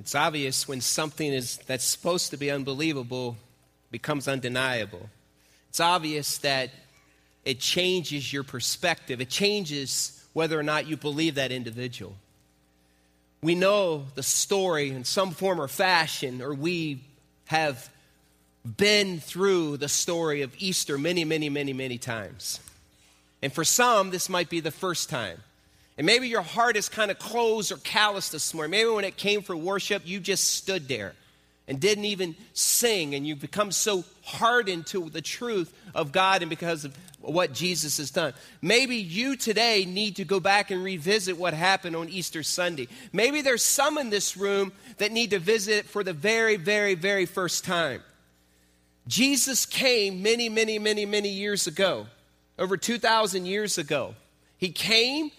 It's obvious when something is that's supposed to be unbelievable becomes undeniable. It's obvious that it changes your perspective. It changes whether or not you believe that individual. We know the story in some form or fashion, or we have been through the story of Easter many, many, many, many times. And for some, this might be the first time. And maybe your heart is kind of closed or calloused this morning. Maybe when it came for worship, you just stood there and didn't even sing, and you've become so hardened to the truth of God and because of what Jesus has done. Maybe you today need to go back and revisit what happened on Easter Sunday. Maybe there's some in this room that need to visit it for the very, very, very first time. Jesus came many, many, many, many years ago, over 2,000 years ago. He came,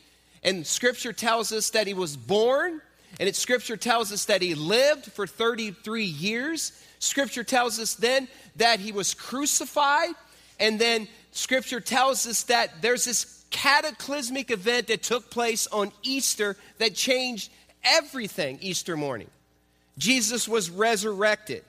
and Scripture tells us that he was born, and it, Scripture tells us that he lived for 33 years. Scripture tells us then that he was crucified, and then Scripture tells us that there's this cataclysmic event that took place on Easter that changed everything Easter morning. Jesus was resurrected.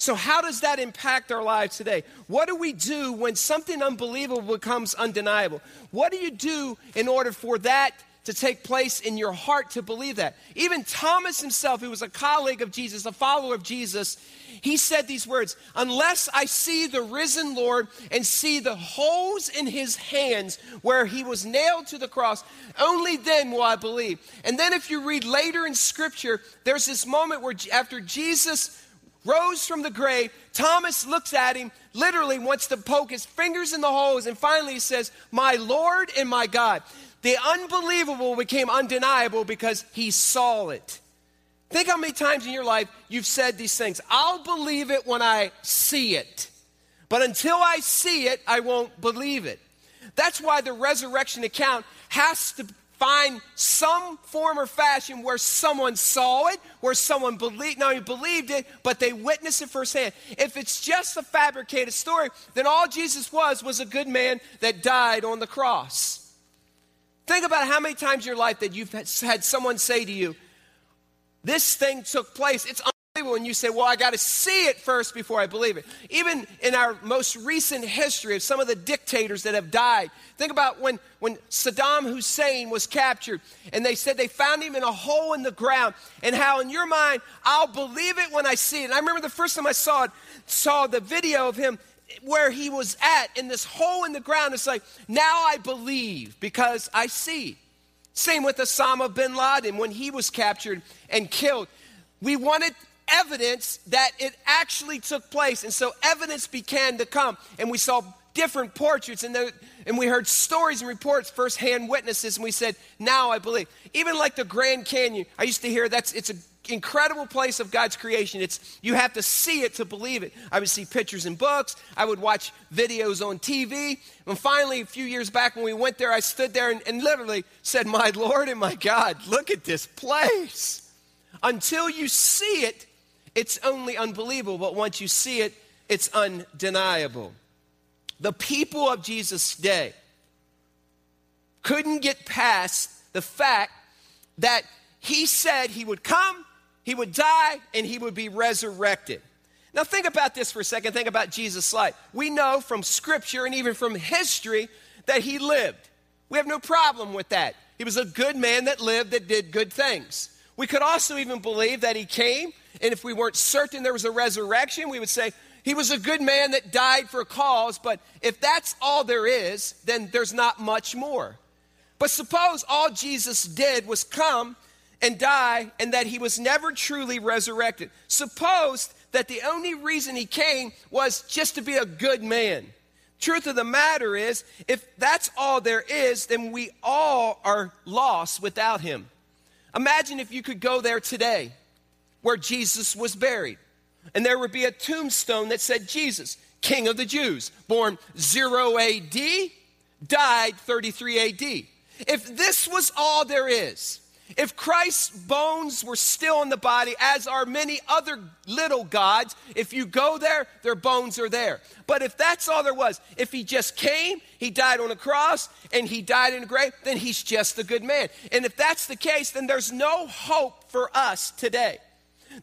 So, how does that impact our lives today? What do we do when something unbelievable becomes undeniable? What do you do in order for that to take place in your heart to believe that? Even Thomas himself, who was a colleague of Jesus, a follower of Jesus, he said these words Unless I see the risen Lord and see the holes in his hands where he was nailed to the cross, only then will I believe. And then, if you read later in Scripture, there's this moment where after Jesus rose from the grave. Thomas looks at him, literally wants to poke his fingers in the holes, and finally he says, My Lord and my God. The unbelievable became undeniable because he saw it. Think how many times in your life you've said these things. I'll believe it when I see it. But until I see it, I won't believe it. That's why the resurrection account has to find some form or fashion where someone saw it, where someone believed, not only believed it, but they witnessed it firsthand. If it's just a fabricated story, then all Jesus was was a good man that died on the cross. Think about how many times in your life that you've had someone say to you, This thing took place. It's unbelievable. and you say, Well, I got to see it first before I believe it. Even in our most recent history of some of the dictators that have died, think about when, when Saddam Hussein was captured and they said they found him in a hole in the ground, and how in your mind, I'll believe it when I see it. And I remember the first time I saw it, saw the video of him where he was at in this hole in the ground. It's like, now I believe because I see. Same with Osama bin Laden when he was captured and killed. We wanted evidence that it actually took place. And so evidence began to come. And we saw different portraits and, the, and we heard stories and reports, firsthand witnesses, and we said, now I believe. Even like the Grand Canyon, I used to hear that's it's an incredible place of God's creation. It's you have to see it to believe it. I would see pictures in books, I would watch videos on TV. And finally, a few years back when we went there, I stood there and, and literally said, My Lord and my God, look at this place. Until you see it, it's only unbelievable, but once you see it, it's undeniable. The people of Jesus' day couldn't get past the fact that he said he would come, he would die, and he would be resurrected. Now, think about this for a second. Think about Jesus' life. We know from scripture and even from history that he lived. We have no problem with that. He was a good man that lived, that did good things. We could also even believe that he came, and if we weren't certain there was a resurrection, we would say he was a good man that died for a cause, but if that's all there is, then there's not much more. But suppose all Jesus did was come and die, and that he was never truly resurrected. Suppose that the only reason he came was just to be a good man. Truth of the matter is, if that's all there is, then we all are lost without him. Imagine if you could go there today where Jesus was buried, and there would be a tombstone that said, Jesus, King of the Jews, born 0 AD, died 33 AD. If this was all there is, if Christ's bones were still in the body, as are many other little gods, if you go there, their bones are there. But if that's all there was, if he just came, he died on a cross, and he died in a grave, then he's just a good man. And if that's the case, then there's no hope for us today.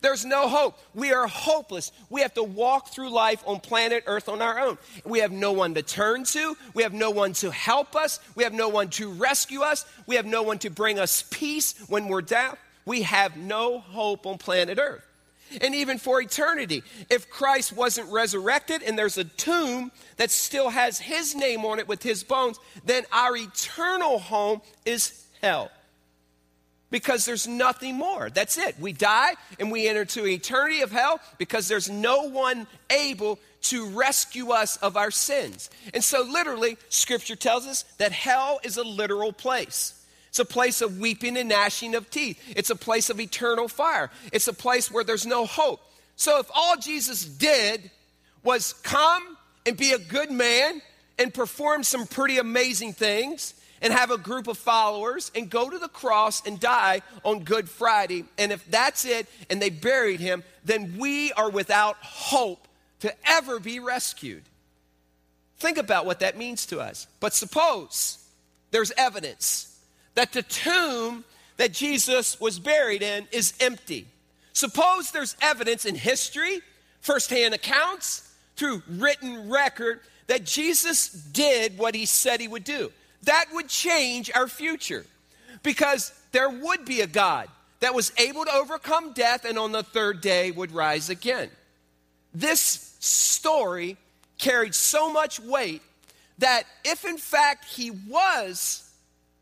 There's no hope. We are hopeless. We have to walk through life on planet Earth on our own. We have no one to turn to. We have no one to help us. We have no one to rescue us. We have no one to bring us peace when we're down. We have no hope on planet Earth. And even for eternity, if Christ wasn't resurrected and there's a tomb that still has his name on it with his bones, then our eternal home is hell because there's nothing more. That's it. We die and we enter to eternity of hell because there's no one able to rescue us of our sins. And so, literally, scripture tells us that hell is a literal place. It's a place of weeping and gnashing of teeth. It's a place of eternal fire. It's a place where there's no hope. So, if all Jesus did was come and be a good man and perform some pretty amazing things, and have a group of followers and go to the cross and die on Good Friday. And if that's it and they buried him, then we are without hope to ever be rescued. Think about what that means to us. But suppose there's evidence that the tomb that Jesus was buried in is empty. Suppose there's evidence in history, firsthand accounts, through written record, that Jesus did what he said he would do that would change our future because there would be a God that was able to overcome death and on the third day would rise again. This story carried so much weight that if in fact he was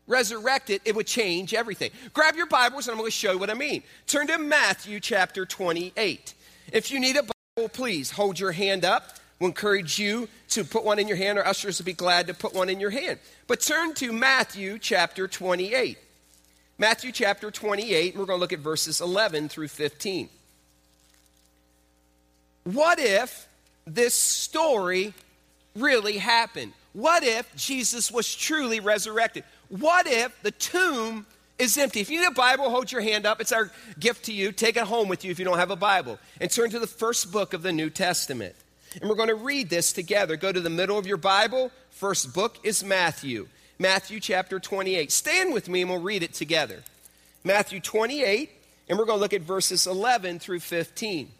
resurrected, it would change everything. Grab your Bibles and I'm going to show you what I mean. Turn to Matthew chapter 28. If you need a Bible, please hold your hand up. We'll encourage you to put one in your hand. Our ushers will be glad to put one in your hand. But turn to Matthew chapter 28. Matthew chapter 28, and we're going to look at verses 11 through 15. What if this story really happened? What if Jesus was truly resurrected? What if the tomb is empty? If you need a Bible, hold your hand up. It's our gift to you. Take it home with you if you don't have a Bible. And turn to the first book of the New Testament. And we're going to read this together. Go to the middle of your Bible. First book is Matthew. Matthew chapter 28. Stand with me and we'll read it together. Matthew 28, and we're going to look at verses 11 through 15.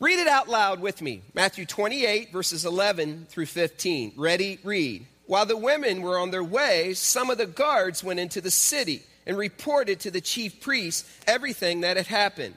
Read it out loud with me. Matthew 28, verses 11 through 15. Ready? Read. While the women were on their way, some of the guards went into the city and reported to the chief priests everything that had happened.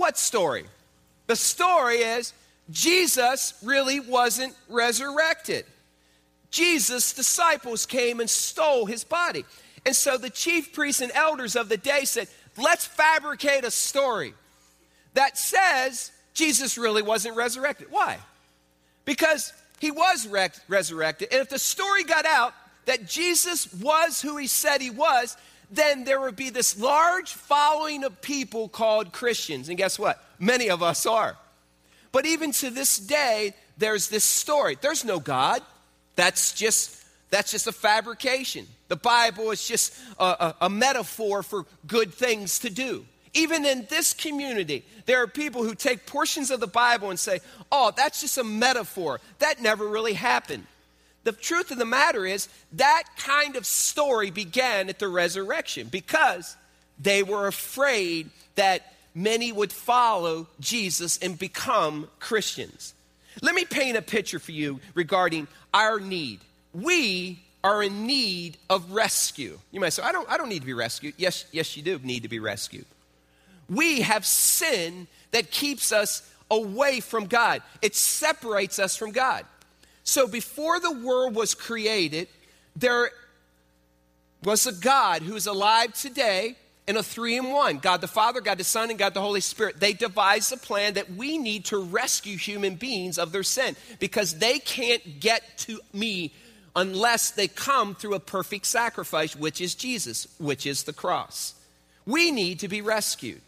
What story? The story is Jesus really wasn't resurrected. Jesus' disciples came and stole his body. And so the chief priests and elders of the day said, let's fabricate a story that says Jesus really wasn't resurrected. Why? Because he was re- resurrected. And if the story got out that Jesus was who he said he was, then there would be this large following of people called Christians. And guess what? Many of us are. But even to this day, there's this story. There's no God. That's just that's just a fabrication. The Bible is just a, a, a metaphor for good things to do. Even in this community, there are people who take portions of the Bible and say, oh, that's just a metaphor. That never really happened. The truth of the matter is, that kind of story began at the resurrection because they were afraid that many would follow Jesus and become Christians. Let me paint a picture for you regarding our need. We are in need of rescue. You might say, I don't, I don't need to be rescued. Yes, yes, you do need to be rescued. We have sin that keeps us away from God, it separates us from God. So before the world was created, there was a God who is alive today in a three in one God the Father, God the Son, and God the Holy Spirit. They devised a plan that we need to rescue human beings of their sin because they can't get to me unless they come through a perfect sacrifice, which is Jesus, which is the cross. We need to be rescued.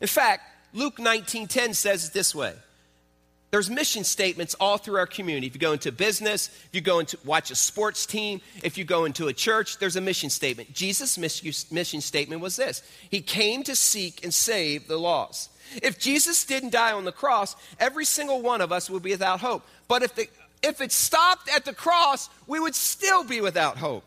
In fact, Luke 19:10 says it this way. There's mission statements all through our community. If you go into business, if you go into watch a sports team, if you go into a church, there's a mission statement. Jesus' mission statement was this. He came to seek and save the lost. If Jesus didn't die on the cross, every single one of us would be without hope. But if, the, if it stopped at the cross, we would still be without hope.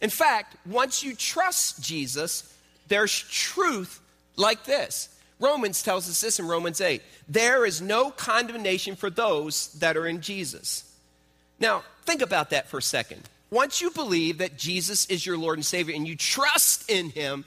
In fact, once you trust Jesus, there's truth like this. Romans tells us this in Romans 8 there is no condemnation for those that are in Jesus. Now, think about that for a second. Once you believe that Jesus is your Lord and Savior and you trust in Him,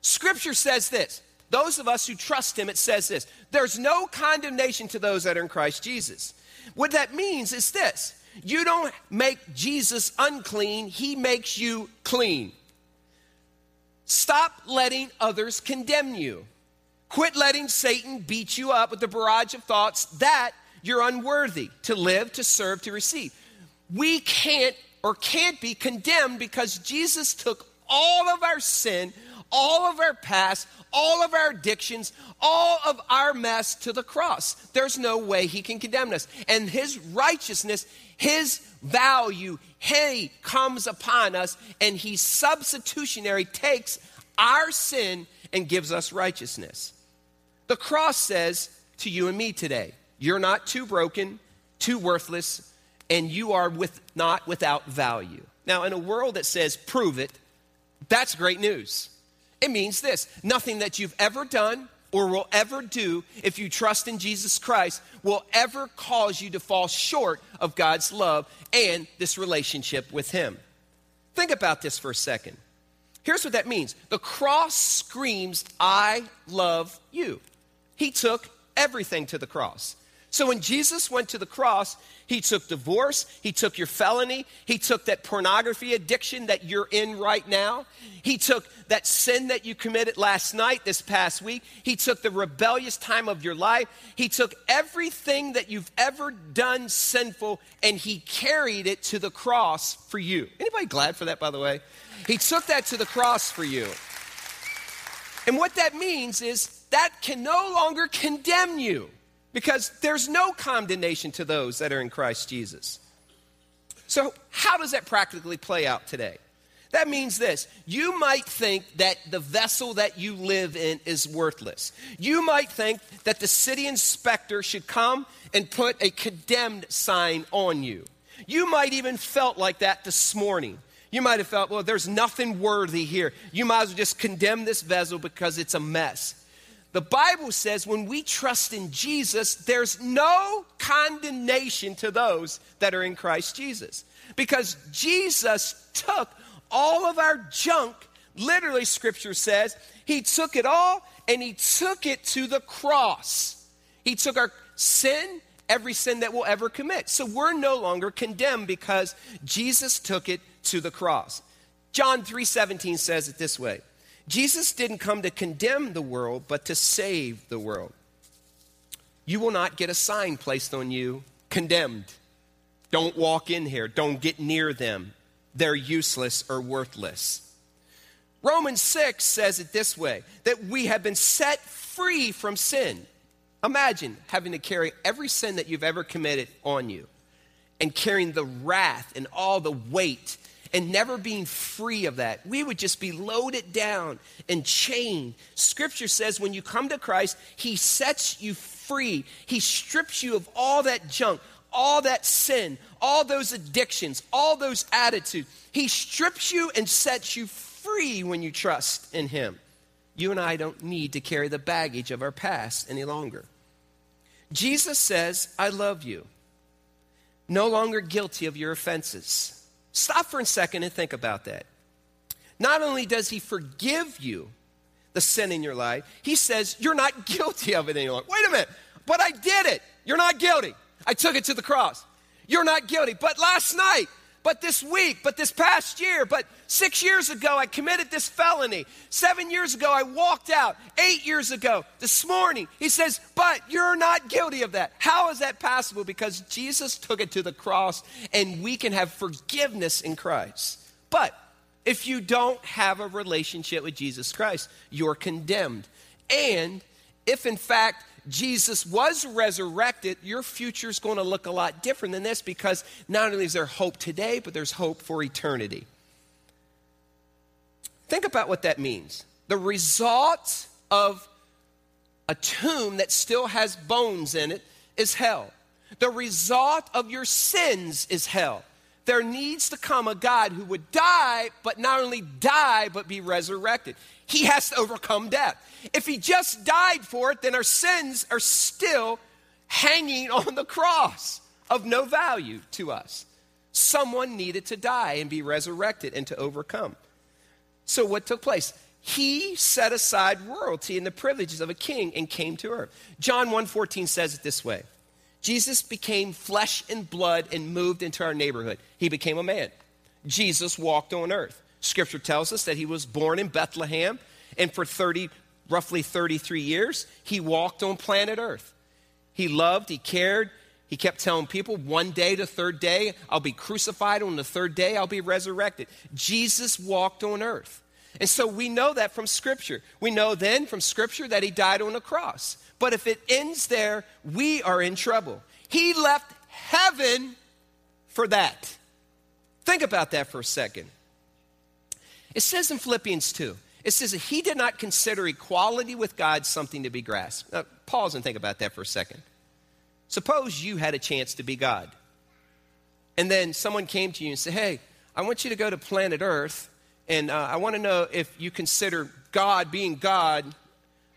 Scripture says this. Those of us who trust Him, it says this there's no condemnation to those that are in Christ Jesus. What that means is this you don't make Jesus unclean, He makes you clean. Stop letting others condemn you. Quit letting Satan beat you up with the barrage of thoughts that you're unworthy to live, to serve, to receive. We can't or can't be condemned because Jesus took all of our sin, all of our past, all of our addictions, all of our mess to the cross. There's no way he can condemn us. And his righteousness, his value, he comes upon us and he substitutionary takes our sin and gives us righteousness. The cross says to you and me today, you're not too broken, too worthless, and you are with, not without value. Now, in a world that says prove it, that's great news. It means this nothing that you've ever done or will ever do if you trust in Jesus Christ will ever cause you to fall short of God's love and this relationship with Him. Think about this for a second. Here's what that means the cross screams, I love you. He took everything to the cross. So when Jesus went to the cross, he took divorce, he took your felony, he took that pornography addiction that you're in right now, he took that sin that you committed last night, this past week, he took the rebellious time of your life, he took everything that you've ever done sinful and he carried it to the cross for you. Anybody glad for that by the way? He took that to the cross for you. And what that means is that can no longer condemn you because there's no condemnation to those that are in Christ Jesus. So, how does that practically play out today? That means this you might think that the vessel that you live in is worthless. You might think that the city inspector should come and put a condemned sign on you. You might even felt like that this morning. You might have felt, well, there's nothing worthy here. You might as well just condemn this vessel because it's a mess. The Bible says when we trust in Jesus, there's no condemnation to those that are in Christ Jesus. Because Jesus took all of our junk, literally, scripture says, He took it all and He took it to the cross. He took our sin, every sin that we'll ever commit. So we're no longer condemned because Jesus took it to the cross. John 3:17 says it this way. Jesus didn't come to condemn the world, but to save the world. You will not get a sign placed on you condemned. Don't walk in here. Don't get near them. They're useless or worthless. Romans 6 says it this way that we have been set free from sin. Imagine having to carry every sin that you've ever committed on you and carrying the wrath and all the weight and never being free of that. We would just be loaded down and chained. Scripture says when you come to Christ, He sets you free, He strips you of all that junk, all that sin, all those addictions, all those attitudes. He strips you and sets you free when you trust in Him. You and I don't need to carry the baggage of our past any longer. Jesus says, I love you. No longer guilty of your offenses. Stop for a second and think about that. Not only does he forgive you the sin in your life, he says you're not guilty of it any longer. Wait a minute, but I did it. You're not guilty. I took it to the cross. You're not guilty. But last night, but this week, but this past year, but six years ago, I committed this felony. Seven years ago, I walked out. Eight years ago, this morning, he says, But you're not guilty of that. How is that possible? Because Jesus took it to the cross and we can have forgiveness in Christ. But if you don't have a relationship with Jesus Christ, you're condemned. And if in fact Jesus was resurrected, your future is going to look a lot different than this because not only is there hope today, but there's hope for eternity. Think about what that means. The result of a tomb that still has bones in it is hell. The result of your sins is hell. There needs to come a God who would die, but not only die, but be resurrected. He has to overcome death. If he just died for it, then our sins are still hanging on the cross of no value to us. Someone needed to die and be resurrected and to overcome. So, what took place? He set aside royalty and the privileges of a king and came to earth. John 1:14 says it this way. Jesus became flesh and blood and moved into our neighborhood. He became a man. Jesus walked on earth. Scripture tells us that he was born in Bethlehem and for 30 roughly 33 years he walked on planet earth. He loved, he cared, he kept telling people, one day, the third day, I'll be crucified. On the third day, I'll be resurrected. Jesus walked on earth. And so we know that from Scripture. We know then from Scripture that he died on a cross. But if it ends there, we are in trouble. He left heaven for that. Think about that for a second. It says in Philippians 2, it says that he did not consider equality with God something to be grasped. Now, pause and think about that for a second. Suppose you had a chance to be God. And then someone came to you and said, Hey, I want you to go to planet Earth, and uh, I want to know if you consider God being God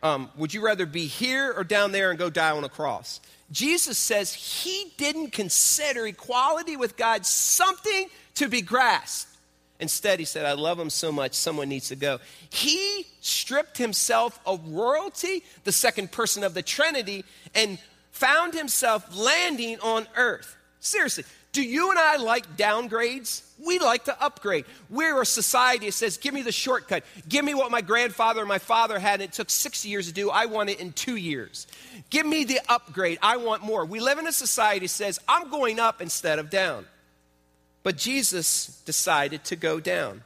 um, would you rather be here or down there and go die on a cross? Jesus says he didn't consider equality with God something to be grasped. Instead, he said, I love him so much, someone needs to go. He stripped himself of royalty, the second person of the Trinity, and found himself landing on earth. Seriously, do you and I like downgrades? We like to upgrade. We're a society that says, give me the shortcut. Give me what my grandfather and my father had, and it took six years to do. I want it in two years. Give me the upgrade. I want more. We live in a society that says, I'm going up instead of down. But Jesus decided to go down.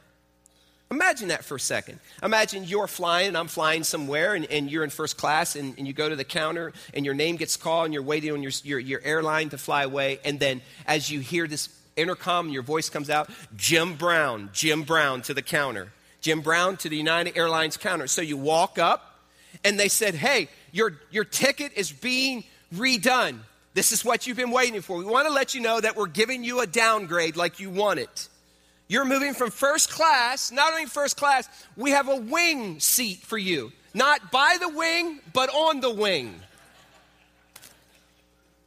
Imagine that for a second. Imagine you're flying and I'm flying somewhere and, and you're in first class and, and, you go to the counter and your name gets called and you're waiting on your, your, your airline to fly away. And then as you hear this intercom, your voice comes out Jim Brown, Jim Brown to the counter. Jim Brown to the United Airlines counter. So you walk up and they said, Hey, your, your ticket is being redone. This is what you've been waiting for. We want to let you know that we're giving you a downgrade like you want it. You're moving from first class, not only first class, we have a wing seat for you. Not by the wing, but on the wing.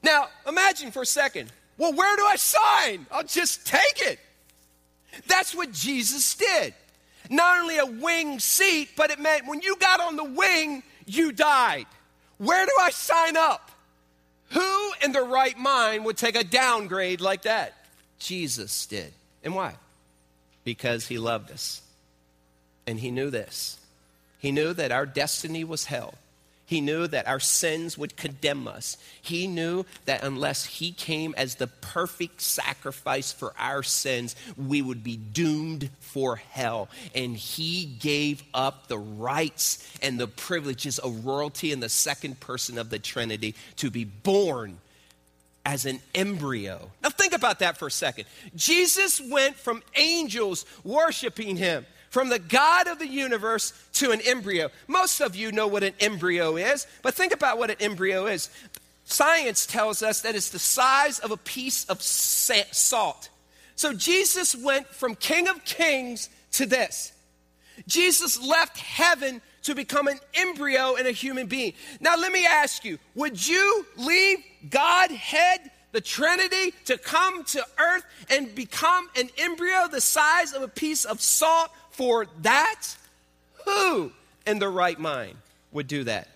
Now, imagine for a second. Well, where do I sign? I'll just take it. That's what Jesus did. Not only a wing seat, but it meant when you got on the wing, you died. Where do I sign up? Who in their right mind would take a downgrade like that? Jesus did. And why? Because he loved us. And he knew this. He knew that our destiny was hell. He knew that our sins would condemn us. He knew that unless He came as the perfect sacrifice for our sins, we would be doomed for hell. And He gave up the rights and the privileges of royalty in the second person of the Trinity to be born as an embryo. Now, think about that for a second. Jesus went from angels worshiping him, from the God of the universe to an embryo. Most of you know what an embryo is, but think about what an embryo is. Science tells us that it's the size of a piece of salt. So Jesus went from King of Kings to this. Jesus left heaven to become an embryo in a human being. Now, let me ask you would you leave Godhead, the Trinity, to come to earth and become an embryo the size of a piece of salt for that? Who in the right mind would do that?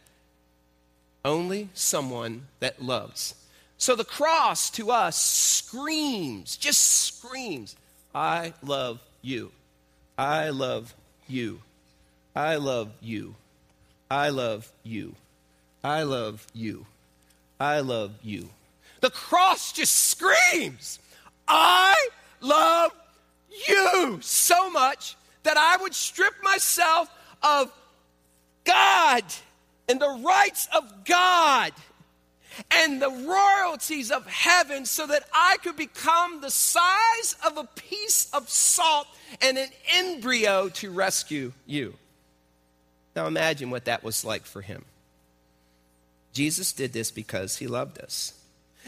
Only someone that loves. So the cross to us screams, just screams, I love you. I love you. I love you. I love you. I love you. I love you. The cross just screams, I love you so much that I would strip myself of God and the rights of God and the royalties of heaven so that I could become the size of a piece of salt and an embryo to rescue you. Now imagine what that was like for him. Jesus did this because he loved us.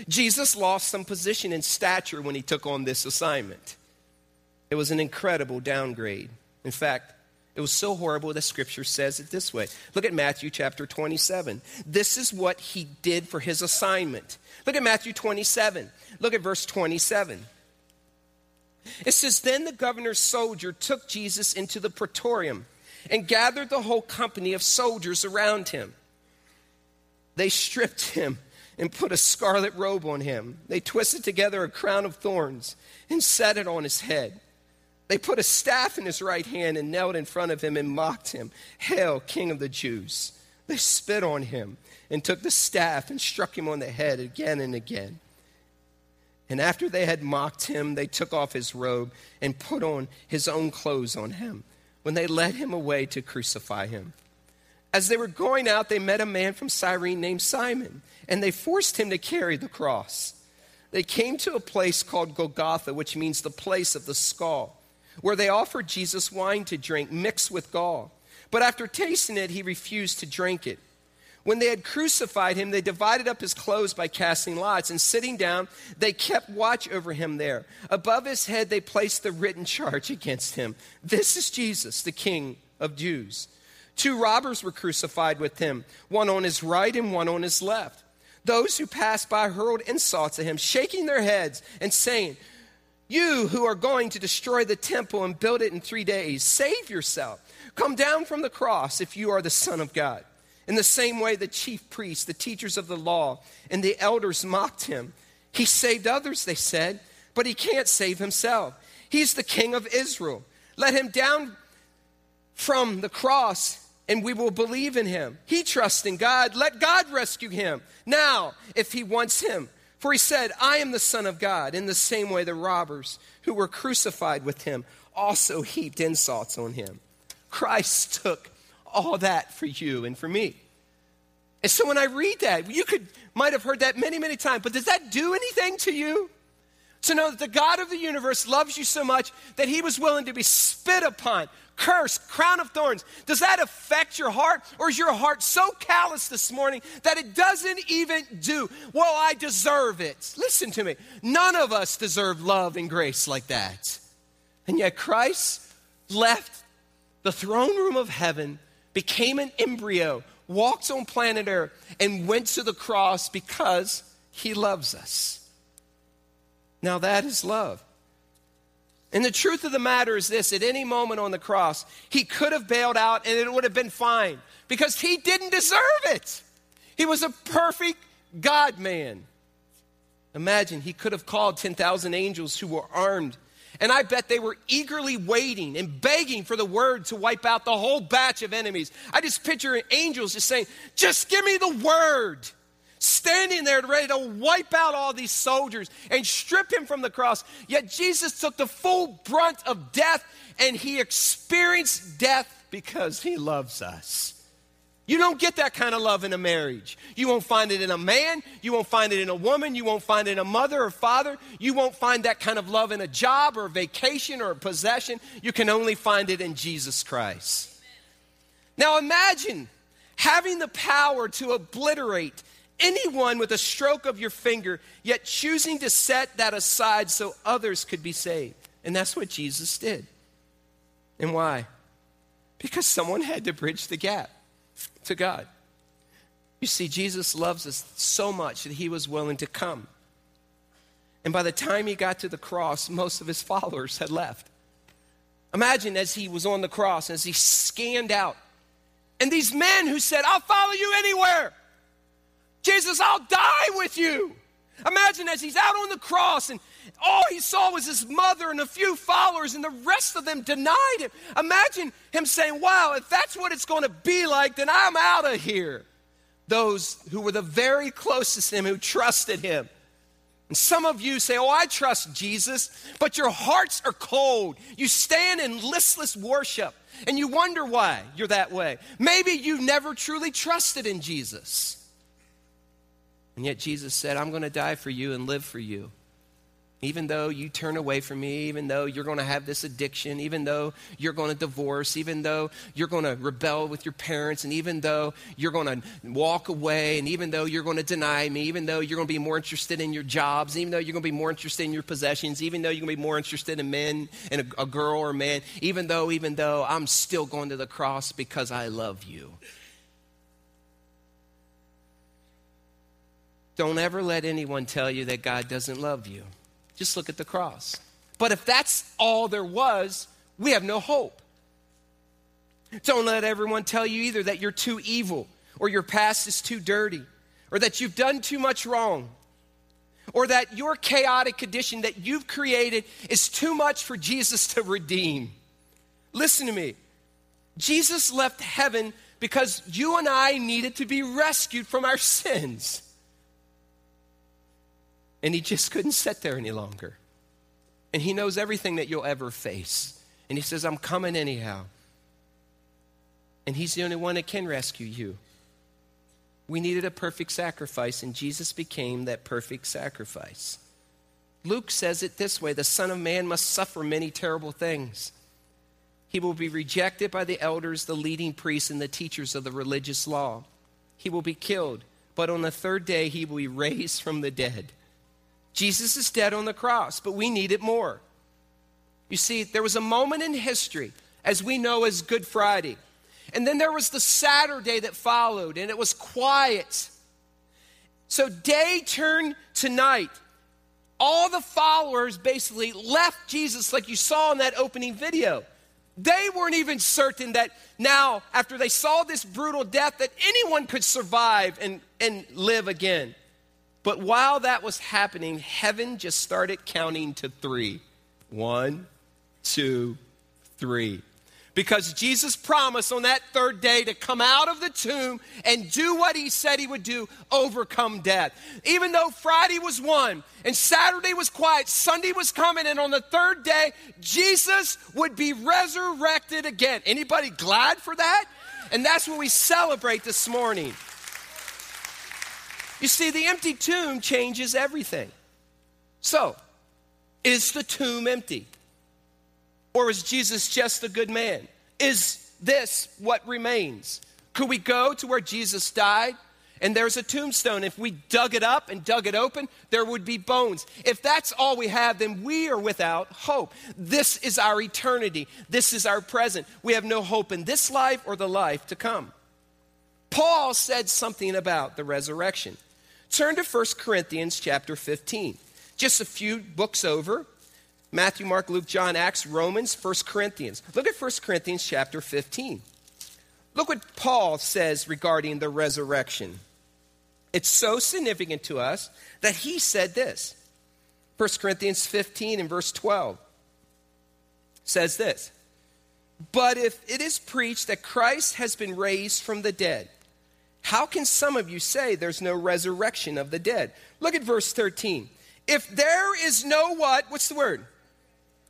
Jesus lost some position in stature when he took on this assignment. It was an incredible downgrade. In fact, it was so horrible that scripture says it this way. Look at Matthew chapter 27. This is what he did for his assignment. Look at Matthew 27. Look at verse 27. It says, Then the governor's soldier took Jesus into the praetorium and gathered the whole company of soldiers around him. They stripped him and put a scarlet robe on him. They twisted together a crown of thorns and set it on his head. They put a staff in his right hand and knelt in front of him and mocked him. Hail, King of the Jews! They spit on him and took the staff and struck him on the head again and again. And after they had mocked him, they took off his robe and put on his own clothes on him when they led him away to crucify him. As they were going out, they met a man from Cyrene named Simon, and they forced him to carry the cross. They came to a place called Golgotha, which means the place of the skull where they offered Jesus wine to drink mixed with gall. But after tasting it, he refused to drink it. When they had crucified him, they divided up his clothes by casting lots, and sitting down, they kept watch over him there. Above his head, they placed the written charge against him This is Jesus, the King of Jews. Two robbers were crucified with him, one on his right and one on his left. Those who passed by hurled insults at him, shaking their heads and saying, you who are going to destroy the temple and build it in three days, save yourself. Come down from the cross if you are the Son of God. In the same way, the chief priests, the teachers of the law, and the elders mocked him. He saved others, they said, but he can't save himself. He's the king of Israel. Let him down from the cross and we will believe in him. He trusts in God. Let God rescue him now if he wants him. For he said, I am the Son of God. In the same way, the robbers who were crucified with him also heaped insults on him. Christ took all that for you and for me. And so when I read that, you could might have heard that many, many times, but does that do anything to you? To know that the God of the universe loves you so much that he was willing to be spit upon, curse, crown of thorns. Does that affect your heart? Or is your heart so callous this morning that it doesn't even do? Well, I deserve it. Listen to me. None of us deserve love and grace like that. And yet Christ left the throne room of heaven, became an embryo, walked on planet Earth, and went to the cross because he loves us. Now that is love. And the truth of the matter is this at any moment on the cross, he could have bailed out and it would have been fine because he didn't deserve it. He was a perfect God man. Imagine he could have called 10,000 angels who were armed. And I bet they were eagerly waiting and begging for the word to wipe out the whole batch of enemies. I just picture angels just saying, Just give me the word standing there ready to wipe out all these soldiers and strip him from the cross. Yet Jesus took the full brunt of death and he experienced death because he loves us. You don't get that kind of love in a marriage. You won't find it in a man. You won't find it in a woman. You won't find it in a mother or father. You won't find that kind of love in a job or a vacation or a possession. You can only find it in Jesus Christ. Now imagine having the power to obliterate anyone with a stroke of your finger, yet choosing to set that aside so others could be saved. And that's what Jesus did. And why? Because someone had to bridge the gap to God. You see, Jesus loves us so much that he was willing to come. And by the time he got to the cross, most of his followers had left. Imagine as he was on the cross, as he scanned out, and these men who said, I'll follow you anywhere. Jesus, I'll die with you. Imagine as he's out on the cross and all he saw was his mother and a few followers, and the rest of them denied him. Imagine him saying, Wow, if that's what it's going to be like, then I'm out of here. Those who were the very closest to him, who trusted him, And some of you say, Oh, I trust Jesus, but your hearts are cold. You stand in listless worship and you wonder why you're that way. Maybe you never truly trusted in Jesus. And yet Jesus said, I'm going to die for you and live for you. Even though you turn away from me, even though you're going to have this addiction, even though you're going to divorce, even though you're going to rebel with your parents, and even though you're going to walk away, and even though you're going to deny me, even though you're going to be more interested in your jobs, even though you're going to be more interested in your possessions, even though you're going to be more interested in men and a, a girl or a man, even though, even though I'm still going to the cross because I love you. Don't ever let anyone tell you that God doesn't love you. Just look at the cross. But if that's all there was, we have no hope. Don't let everyone tell you either that you're too evil or your past is too dirty or that you've done too much wrong or that your chaotic condition that you've created is too much for Jesus to redeem. Listen to me. Jesus left heaven because you and I needed to be rescued from our sins. And he just couldn't sit there any longer. And he knows everything that you'll ever face. And he says, I'm coming anyhow. And he's the only one that can rescue you. We needed a perfect sacrifice, and Jesus became that perfect sacrifice. Luke says it this way the Son of Man must suffer many terrible things. He will be rejected by the elders, the leading priests, and the teachers of the religious law. He will be killed, but on the third day he will be raised from the dead. Jesus is dead on the cross, but we need it more. You see, there was a moment in history, as we know as Good Friday, and then there was the Saturday that followed, and it was quiet. So day turned to night. All the followers basically left Jesus, like you saw in that opening video. They weren't even certain that now, after they saw this brutal death, that anyone could survive and, and live again. But while that was happening, heaven just started counting to three. One, two, three. Because Jesus promised on that third day to come out of the tomb and do what he said he would do overcome death. Even though Friday was one and Saturday was quiet, Sunday was coming, and on the third day, Jesus would be resurrected again. Anybody glad for that? And that's what we celebrate this morning. You see, the empty tomb changes everything. So, is the tomb empty? Or is Jesus just a good man? Is this what remains? Could we go to where Jesus died and there's a tombstone? If we dug it up and dug it open, there would be bones. If that's all we have, then we are without hope. This is our eternity. This is our present. We have no hope in this life or the life to come. Paul said something about the resurrection. Turn to 1 Corinthians chapter 15. Just a few books over. Matthew, Mark, Luke, John, Acts, Romans, 1 Corinthians. Look at 1 Corinthians chapter 15. Look what Paul says regarding the resurrection. It's so significant to us that he said this. 1 Corinthians 15 and verse 12 says this But if it is preached that Christ has been raised from the dead, how can some of you say there's no resurrection of the dead? Look at verse 13. If there is no what? What's the word?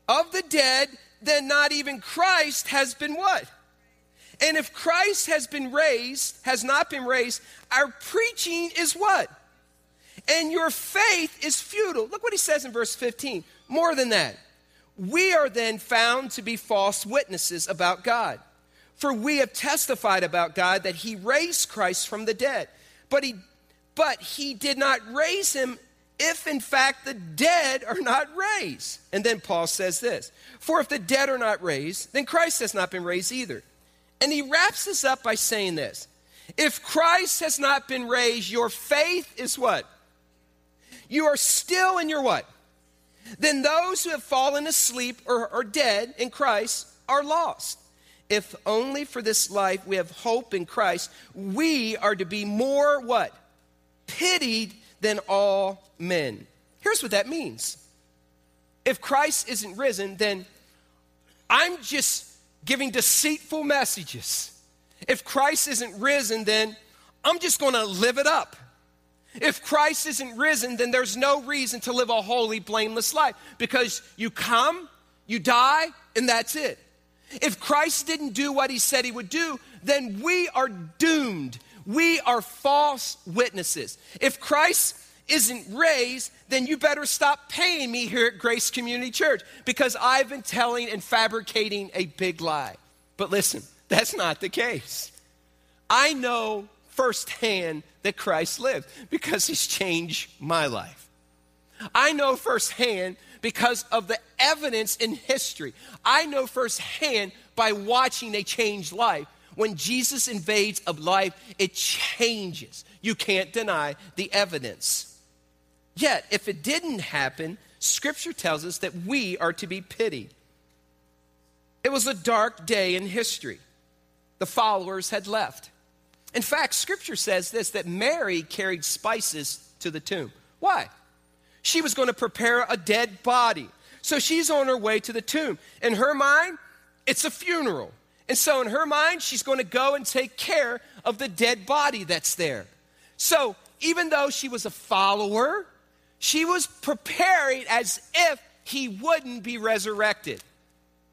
Of the dead, then not even Christ has been what? And if Christ has been raised, has not been raised, our preaching is what? And your faith is futile. Look what he says in verse 15. More than that, we are then found to be false witnesses about God. For we have testified about God that he raised Christ from the dead. But he, but he did not raise him if in fact the dead are not raised. And then Paul says this For if the dead are not raised, then Christ has not been raised either. And he wraps this up by saying this If Christ has not been raised, your faith is what? You are still in your what? Then those who have fallen asleep or are dead in Christ are lost if only for this life we have hope in Christ, we are to be more what? Pitied than all men. Here's what that means. If Christ isn't risen, then I'm just giving deceitful messages. If Christ isn't risen, then I'm just going to live it up. If Christ isn't risen, then there's no reason to live a holy, blameless life because you come, you die, and that's it. If Christ didn't do what he said he would do, then we are doomed. We are false witnesses. If Christ isn't raised, then you better stop paying me here at Grace Community Church because I've been telling and fabricating a big lie. But listen, that's not the case. I know firsthand that Christ lived because he's changed my life. I know firsthand because of the evidence in history. I know firsthand by watching a changed life. When Jesus invades a life, it changes. You can't deny the evidence. Yet, if it didn't happen, Scripture tells us that we are to be pitied. It was a dark day in history. The followers had left. In fact, Scripture says this that Mary carried spices to the tomb. Why? She was going to prepare a dead body. So she's on her way to the tomb. In her mind, it's a funeral. And so, in her mind, she's going to go and take care of the dead body that's there. So, even though she was a follower, she was preparing as if he wouldn't be resurrected.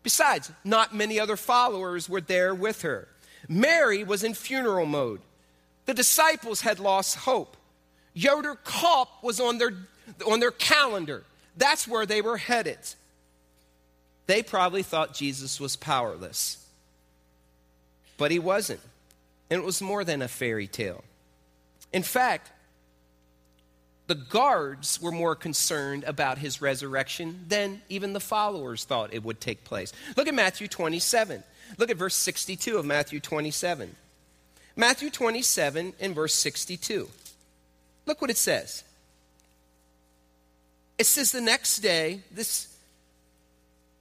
Besides, not many other followers were there with her. Mary was in funeral mode. The disciples had lost hope. Yoder Kalp was on their, on their calendar. That's where they were headed. They probably thought Jesus was powerless. But he wasn't. And it was more than a fairy tale. In fact, the guards were more concerned about his resurrection than even the followers thought it would take place. Look at Matthew 27. Look at verse 62 of Matthew 27. Matthew 27 and verse 62. Look what it says. It says the next day, this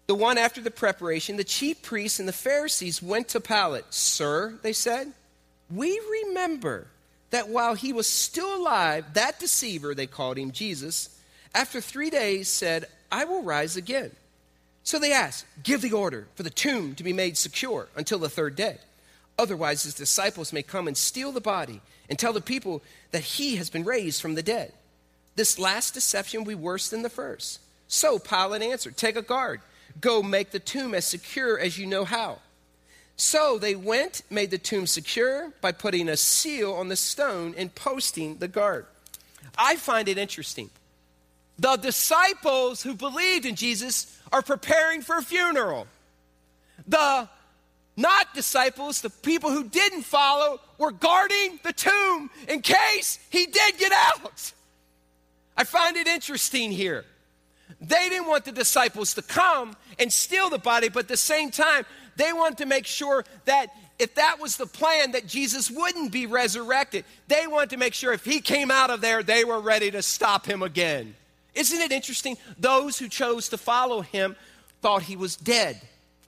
the one after the preparation, the chief priests and the Pharisees went to Pilate. Sir, they said, we remember that while he was still alive, that deceiver, they called him Jesus, after three days said, I will rise again. So they asked, Give the order for the tomb to be made secure until the third day. Otherwise, his disciples may come and steal the body and tell the people that he has been raised from the dead. This last deception will be worse than the first. So Pilate answered, Take a guard, go make the tomb as secure as you know how. So they went, made the tomb secure by putting a seal on the stone and posting the guard. I find it interesting. The disciples who believed in Jesus are preparing for a funeral. The not disciples, the people who didn't follow, were guarding the tomb in case he did get out. I find it interesting here. They didn't want the disciples to come and steal the body, but at the same time, they wanted to make sure that if that was the plan, that Jesus wouldn't be resurrected. They wanted to make sure if he came out of there, they were ready to stop him again. Isn't it interesting? Those who chose to follow him thought he was dead,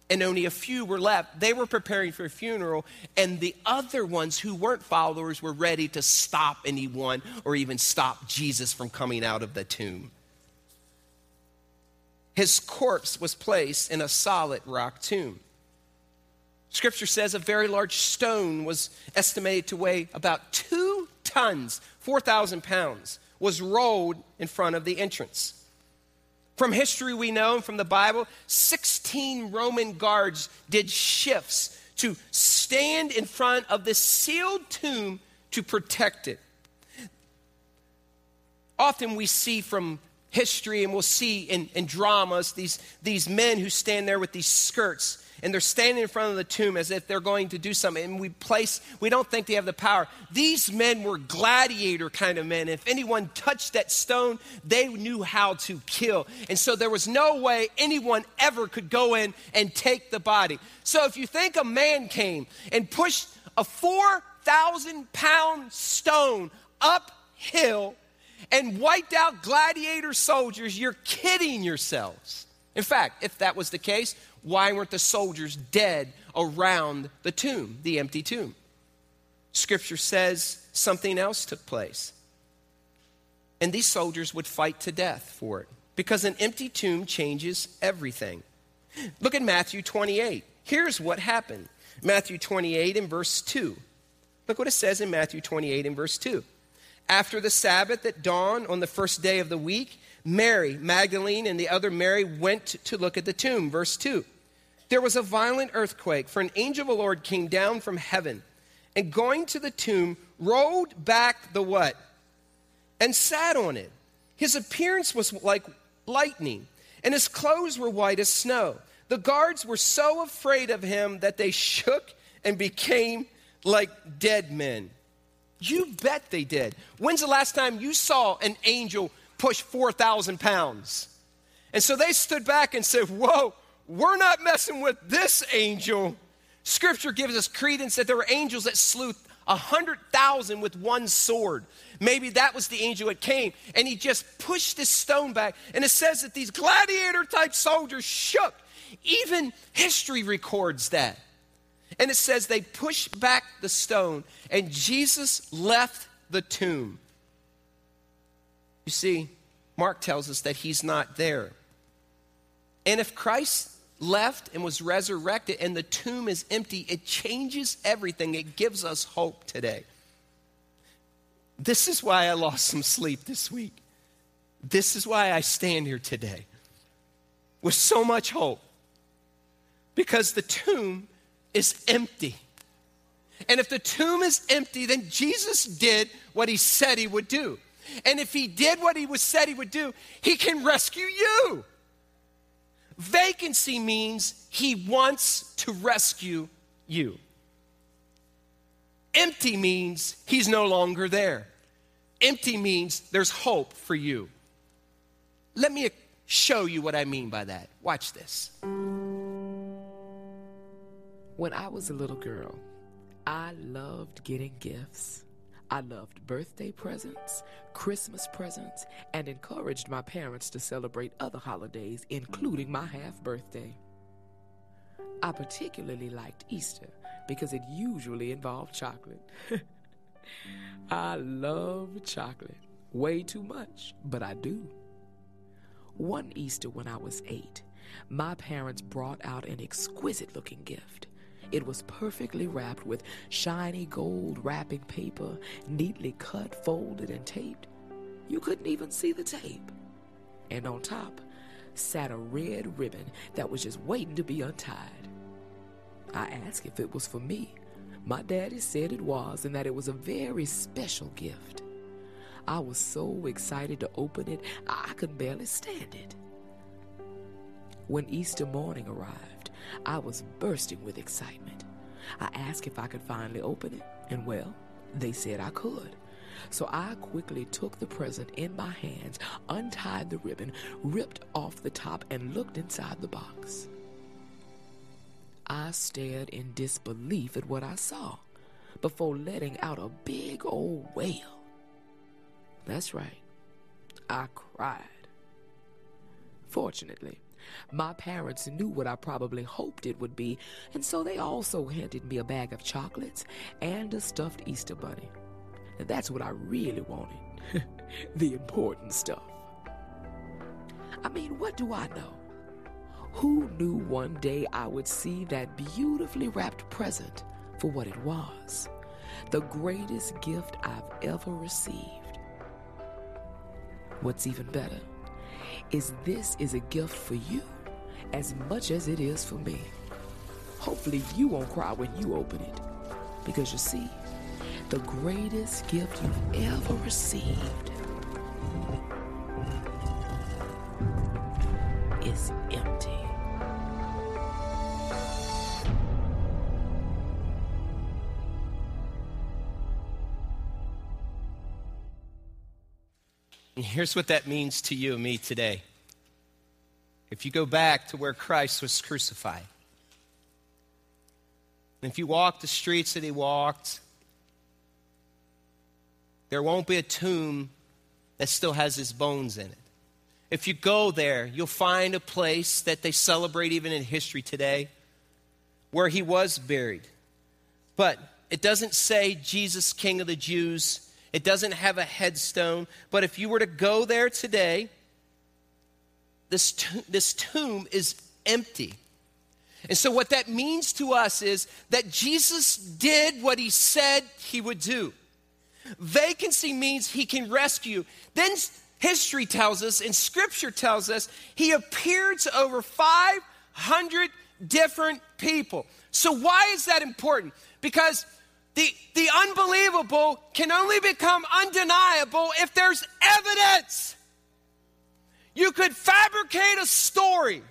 and only a few were left. They were preparing for a funeral, and the other ones who weren't followers were ready to stop anyone or even stop Jesus from coming out of the tomb. His corpse was placed in a solid rock tomb. Scripture says a very large stone was estimated to weigh about two tons, 4,000 pounds was rolled in front of the entrance. From history, we know, and from the Bible, 16 Roman guards did shifts to stand in front of the sealed tomb to protect it. Often we see from history, and we'll see in, in dramas, these, these men who stand there with these skirts and they're standing in front of the tomb as if they're going to do something. And we place we don't think they have the power. These men were gladiator kind of men. If anyone touched that stone they knew how to kill. And so there was no way anyone ever could go in and take the body. So if you think a man came and pushed a 4000 pound stone uphill and wiped out gladiator soldiers you're kidding yourselves. In fact, if that was the case, why weren't the soldiers dead around the tomb, the empty tomb? Scripture says something else took place. And these soldiers would fight to death for it because an empty tomb changes everything. Look at Matthew 28. Here's what happened Matthew 28 and verse 2. Look what it says in Matthew 28 and verse 2. After the Sabbath at dawn on the first day of the week, Mary, Magdalene, and the other Mary went to look at the tomb. Verse 2. There was a violent earthquake, for an angel of the Lord came down from heaven and going to the tomb, rolled back the what? And sat on it. His appearance was like lightning, and his clothes were white as snow. The guards were so afraid of him that they shook and became like dead men. You bet they did. When's the last time you saw an angel push 4,000 pounds? And so they stood back and said, Whoa, we're not messing with this angel. Scripture gives us credence that there were angels that slew a hundred thousand with one sword. Maybe that was the angel that came and he just pushed this stone back. And it says that these gladiator type soldiers shook. Even history records that. And it says they pushed back the stone and Jesus left the tomb. You see, Mark tells us that he's not there. And if Christ left and was resurrected and the tomb is empty, it changes everything. It gives us hope today. This is why I lost some sleep this week. This is why I stand here today with so much hope. Because the tomb is empty. And if the tomb is empty, then Jesus did what he said he would do. And if he did what he was said he would do, he can rescue you. Vacancy means he wants to rescue you. Empty means he's no longer there. Empty means there's hope for you. Let me show you what I mean by that. Watch this. When I was a little girl, I loved getting gifts. I loved birthday presents, Christmas presents, and encouraged my parents to celebrate other holidays, including my half birthday. I particularly liked Easter because it usually involved chocolate. I love chocolate. Way too much, but I do. One Easter when I was eight, my parents brought out an exquisite looking gift. It was perfectly wrapped with shiny gold wrapping paper, neatly cut, folded, and taped. You couldn't even see the tape. And on top sat a red ribbon that was just waiting to be untied. I asked if it was for me. My daddy said it was and that it was a very special gift. I was so excited to open it, I could barely stand it. When Easter morning arrived, I was bursting with excitement. I asked if I could finally open it, and well, they said I could. So I quickly took the present in my hands, untied the ribbon, ripped off the top, and looked inside the box. I stared in disbelief at what I saw before letting out a big old wail. That's right, I cried. Fortunately, my parents knew what I probably hoped it would be, and so they also handed me a bag of chocolates and a stuffed Easter bunny. And that's what I really wanted the important stuff. I mean, what do I know? Who knew one day I would see that beautifully wrapped present for what it was? The greatest gift I've ever received. What's even better? Is this is a gift for you as much as it is for me. Hopefully, you won't cry when you open it. Because you see, the greatest gift you've ever received is empty. And here's what that means to you and me today. If you go back to where Christ was crucified, and if you walk the streets that he walked, there won't be a tomb that still has his bones in it. If you go there, you'll find a place that they celebrate even in history today where he was buried. But it doesn't say Jesus, King of the Jews, it doesn't have a headstone, but if you were to go there today, this, this tomb is empty. And so, what that means to us is that Jesus did what he said he would do. Vacancy means he can rescue. Then history tells us and scripture tells us he appeared to over 500 different people. So, why is that important? Because the, the unbelievable can only become undeniable if there's evidence. You could fabricate a story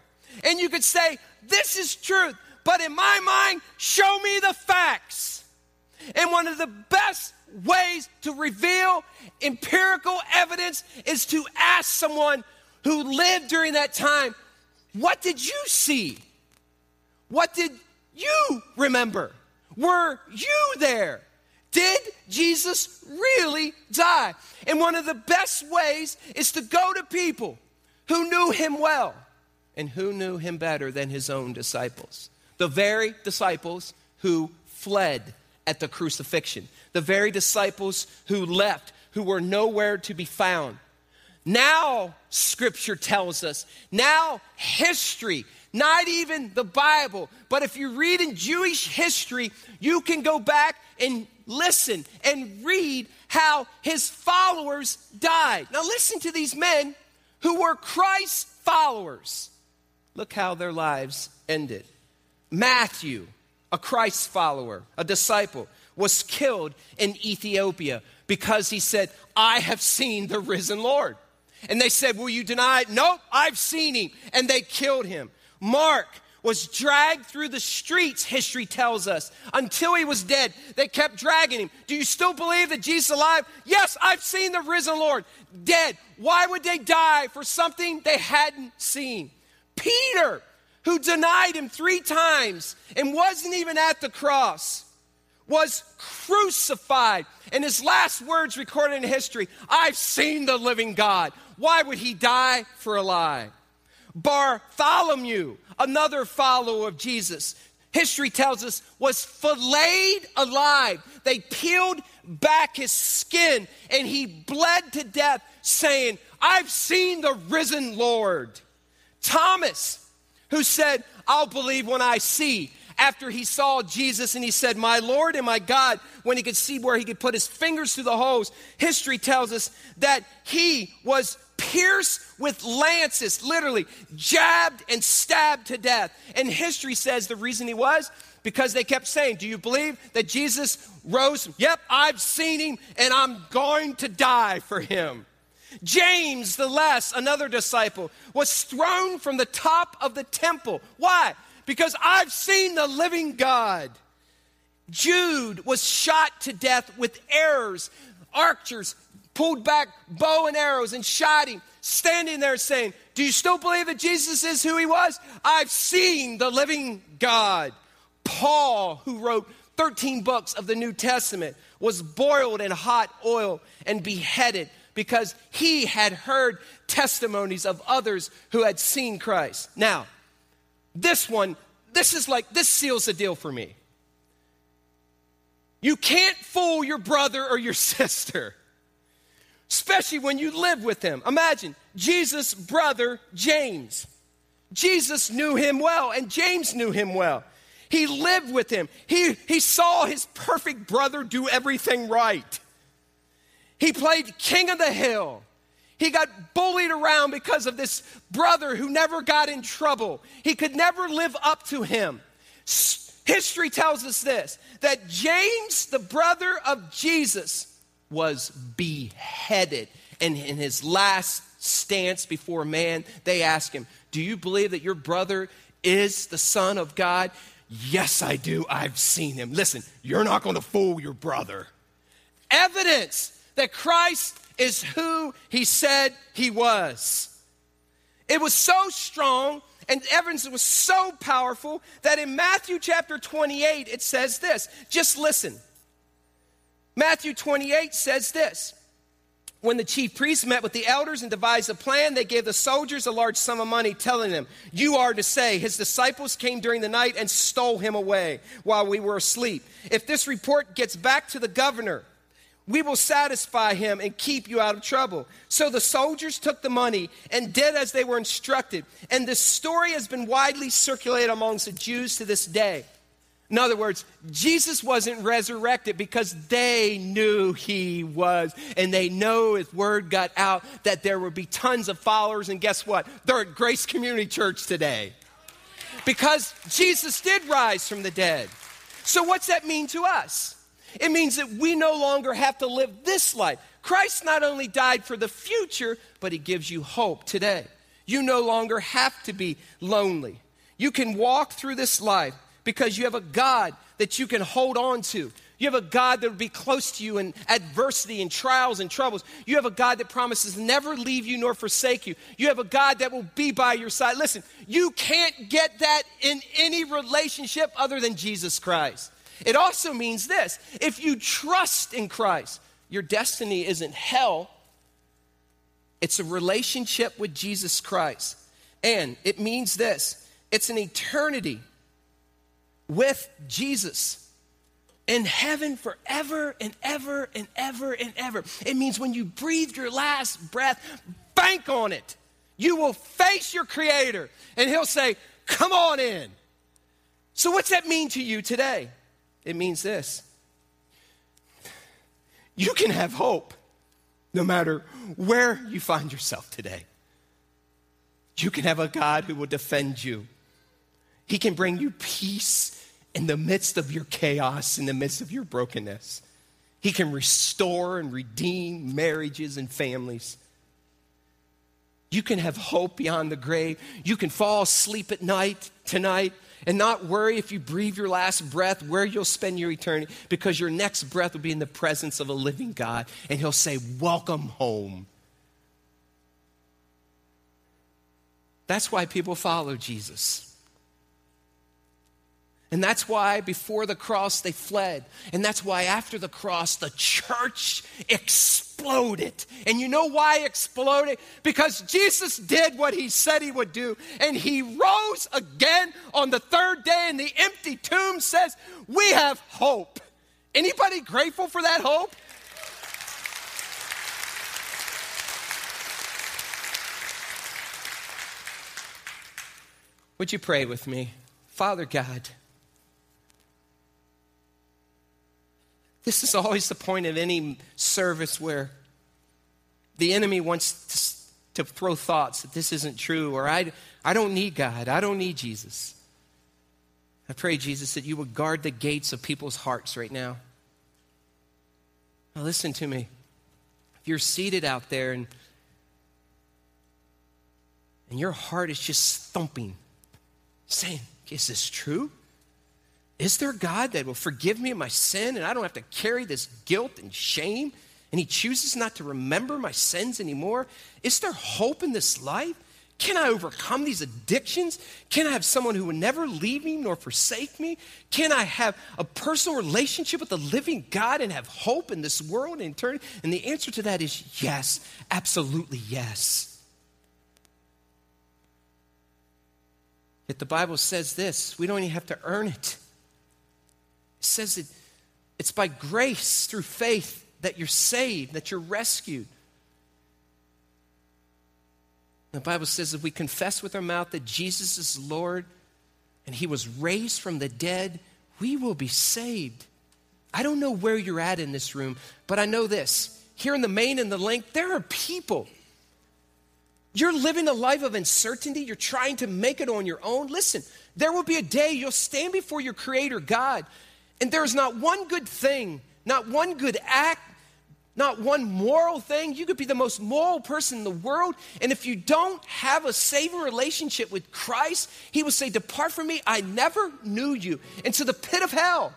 and you could say, This is truth, but in my mind, show me the facts. And one of the best ways to reveal empirical evidence is to ask someone who lived during that time, What did you see? What did you remember? Were you there? Did Jesus really die? And one of the best ways is to go to people who knew him well and who knew him better than his own disciples. The very disciples who fled at the crucifixion, the very disciples who left, who were nowhere to be found. Now, scripture tells us, now history, not even the Bible, but if you read in Jewish history, you can go back and listen and read how his followers died. Now, listen to these men who were Christ's followers. Look how their lives ended. Matthew, a Christ follower, a disciple, was killed in Ethiopia because he said, I have seen the risen Lord. And they said, Will you deny it? Nope, I've seen him. And they killed him. Mark was dragged through the streets, history tells us, until he was dead. They kept dragging him. Do you still believe that Jesus is alive? Yes, I've seen the risen Lord. Dead. Why would they die for something they hadn't seen? Peter, who denied him three times and wasn't even at the cross, was crucified. And his last words recorded in history I've seen the living God. Why would he die for a lie? Bartholomew, another follower of Jesus, history tells us was filleted alive. They peeled back his skin and he bled to death, saying, I've seen the risen Lord. Thomas, who said, I'll believe when I see, after he saw Jesus and he said, My Lord and my God, when he could see where he could put his fingers through the holes, history tells us that he was pierced with lances, literally jabbed and stabbed to death. And history says the reason he was because they kept saying, Do you believe that Jesus rose? Yep, I've seen him and I'm going to die for him. James, the less, another disciple, was thrown from the top of the temple. Why? Because I've seen the living God. Jude was shot to death with arrows. Archers pulled back bow and arrows and shot him, standing there saying, Do you still believe that Jesus is who he was? I've seen the living God. Paul, who wrote 13 books of the New Testament, was boiled in hot oil and beheaded because he had heard testimonies of others who had seen Christ. Now, this one, this is like, this seals the deal for me. You can't fool your brother or your sister, especially when you live with him. Imagine Jesus' brother, James. Jesus knew him well, and James knew him well. He lived with him. He, he saw his perfect brother do everything right. He played king of the hill. He got bullied around because of this brother who never got in trouble. He could never live up to him. History tells us this that James, the brother of Jesus, was beheaded. And in his last stance before man, they asked him, Do you believe that your brother is the Son of God? Yes, I do. I've seen him. Listen, you're not going to fool your brother. Evidence that Christ is who he said he was. It was so strong and evidence was so powerful that in Matthew chapter 28 it says this. Just listen. Matthew 28 says this. When the chief priests met with the elders and devised a plan, they gave the soldiers a large sum of money, telling them, You are to say, His disciples came during the night and stole him away while we were asleep. If this report gets back to the governor, we will satisfy him and keep you out of trouble. So the soldiers took the money and did as they were instructed. And this story has been widely circulated amongst the Jews to this day. In other words, Jesus wasn't resurrected because they knew he was. And they know his word got out that there would be tons of followers. And guess what? They're at Grace Community Church today. Because Jesus did rise from the dead. So, what's that mean to us? It means that we no longer have to live this life. Christ not only died for the future, but he gives you hope today. You no longer have to be lonely. You can walk through this life because you have a God that you can hold on to. You have a God that will be close to you in adversity and trials and troubles. You have a God that promises never leave you nor forsake you. You have a God that will be by your side. Listen, you can't get that in any relationship other than Jesus Christ. It also means this if you trust in Christ, your destiny isn't hell, it's a relationship with Jesus Christ. And it means this it's an eternity with Jesus in heaven forever and ever and ever and ever. It means when you breathe your last breath, bank on it. You will face your Creator and He'll say, Come on in. So, what's that mean to you today? It means this you can have hope no matter where you find yourself today. You can have a God who will defend you. He can bring you peace in the midst of your chaos, in the midst of your brokenness. He can restore and redeem marriages and families. You can have hope beyond the grave. You can fall asleep at night tonight and not worry if you breathe your last breath where you'll spend your eternity because your next breath will be in the presence of a living God and He'll say, Welcome home. That's why people follow Jesus. And that's why before the cross they fled. And that's why after the cross the church exploded. And you know why exploded? Because Jesus did what he said he would do. And he rose again on the third day and the empty tomb says, "We have hope." Anybody grateful for that hope? Would you pray with me? Father God, This is always the point of any service where the enemy wants to, to throw thoughts that this isn't true or I, I don't need God, I don't need Jesus. I pray, Jesus, that you would guard the gates of people's hearts right now. Now, listen to me. If you're seated out there and, and your heart is just thumping, saying, Is this true? Is there God that will forgive me of my sin and I don't have to carry this guilt and shame? And He chooses not to remember my sins anymore? Is there hope in this life? Can I overcome these addictions? Can I have someone who will never leave me nor forsake me? Can I have a personal relationship with the living God and have hope in this world and eternity? And the answer to that is yes, absolutely yes. Yet the Bible says this we don't even have to earn it says it, it's by grace through faith that you're saved, that you're rescued. The Bible says if we confess with our mouth that Jesus is Lord and he was raised from the dead, we will be saved. I don't know where you're at in this room, but I know this. Here in the main and the link, there are people. You're living a life of uncertainty. You're trying to make it on your own. Listen, there will be a day you'll stand before your Creator God and there's not one good thing, not one good act, not one moral thing. You could be the most moral person in the world. And if you don't have a saving relationship with Christ, He will say, Depart from me, I never knew you, into the pit of hell.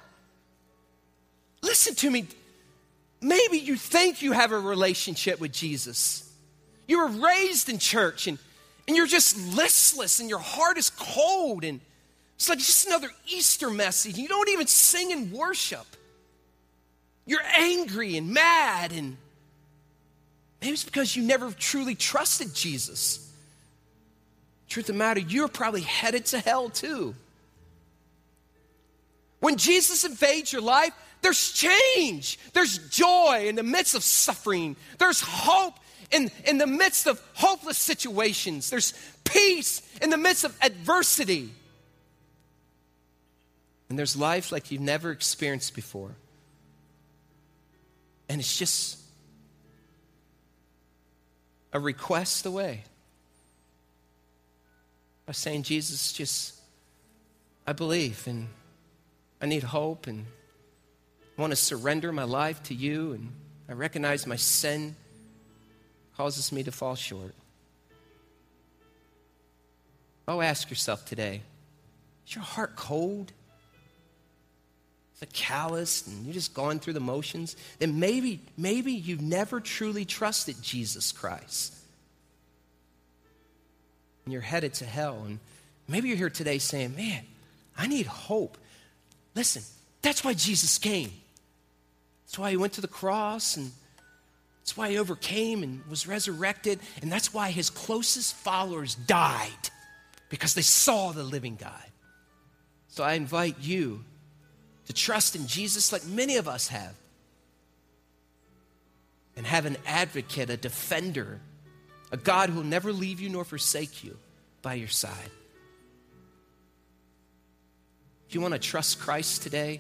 Listen to me. Maybe you think you have a relationship with Jesus. You were raised in church and, and you're just listless and your heart is cold and it's like just another Easter message. You don't even sing in worship. You're angry and mad, and maybe it's because you never truly trusted Jesus. Truth of the matter, you're probably headed to hell too. When Jesus invades your life, there's change, there's joy in the midst of suffering, there's hope in, in the midst of hopeless situations, there's peace in the midst of adversity. And there's life like you've never experienced before. And it's just a request away by saying, Jesus, just, I believe and I need hope and I want to surrender my life to you and I recognize my sin causes me to fall short. Oh, ask yourself today is your heart cold? It callous and you're just going through the motions? Then maybe, maybe you've never truly trusted Jesus Christ. And you're headed to hell. And maybe you're here today saying, man, I need hope. Listen, that's why Jesus came. That's why he went to the cross and that's why he overcame and was resurrected. And that's why his closest followers died because they saw the living God. So I invite you to trust in Jesus like many of us have and have an advocate, a defender, a God who will never leave you nor forsake you by your side. If you want to trust Christ today,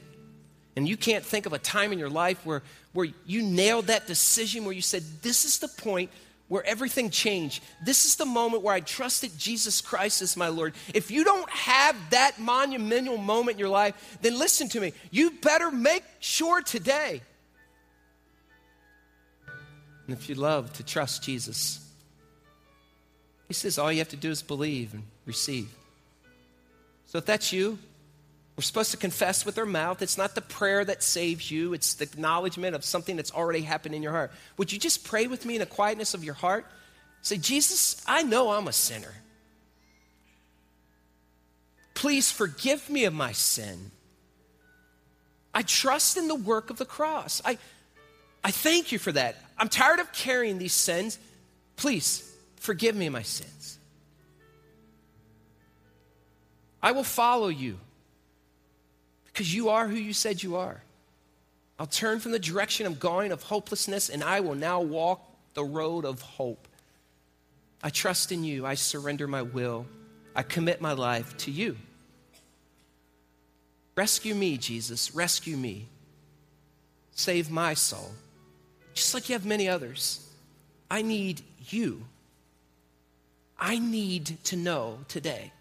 and you can't think of a time in your life where, where you nailed that decision, where you said, This is the point where everything changed. This is the moment where I trusted Jesus Christ as my Lord. If you don't have that monumental moment in your life, then listen to me. You better make sure today. And if you love to trust Jesus, He says all you have to do is believe and receive. So if that's you, we're supposed to confess with our mouth. It's not the prayer that saves you, it's the acknowledgement of something that's already happened in your heart. Would you just pray with me in the quietness of your heart? Say, Jesus, I know I'm a sinner. Please forgive me of my sin. I trust in the work of the cross. I, I thank you for that. I'm tired of carrying these sins. Please forgive me of my sins. I will follow you because you are who you said you are. I'll turn from the direction I'm going of hopelessness and I will now walk the road of hope. I trust in you. I surrender my will. I commit my life to you. Rescue me, Jesus. Rescue me. Save my soul. Just like you have many others. I need you. I need to know today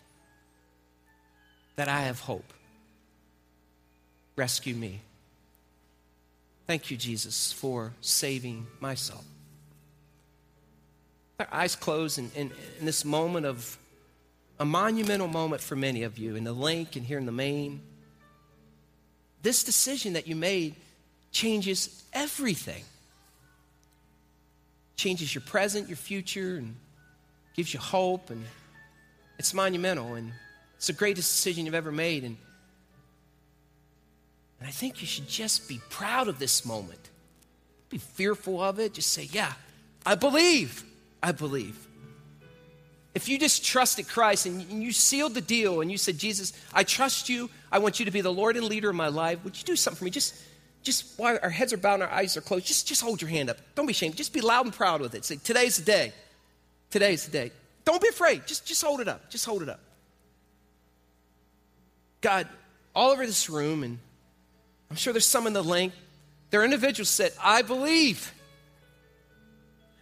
that I have hope rescue me. Thank you, Jesus, for saving my soul. Eyes closed in, in, in, this moment of a monumental moment for many of you in the link and here in the main. This decision that you made changes everything. Changes your present, your future, and gives you hope. And it's monumental. And it's the greatest decision you've ever made. And and I think you should just be proud of this moment. Be fearful of it. Just say, Yeah, I believe. I believe. If you just trusted Christ and you sealed the deal and you said, Jesus, I trust you. I want you to be the Lord and leader of my life. Would you do something for me? Just, just while our heads are bowed and our eyes are closed, just, just hold your hand up. Don't be ashamed. Just be loud and proud with it. Say, today's the day. Today's the day. Don't be afraid. Just, just hold it up. Just hold it up. God, all over this room and I'm sure there's some in the link. There are individuals said, I believe.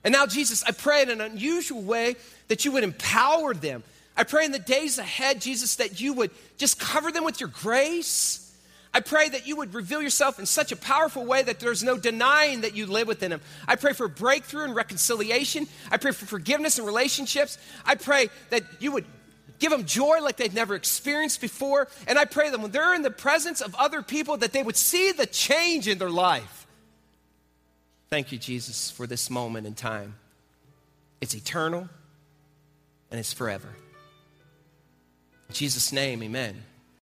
And now, Jesus, I pray in an unusual way that you would empower them. I pray in the days ahead, Jesus, that you would just cover them with your grace. I pray that you would reveal yourself in such a powerful way that there's no denying that you live within them. I pray for breakthrough and reconciliation. I pray for forgiveness and relationships. I pray that you would give them joy like they've never experienced before. And I pray that when they're in the presence of other people, that they would see the change in their life. Thank you, Jesus, for this moment in time. It's eternal and it's forever. In Jesus' name, amen.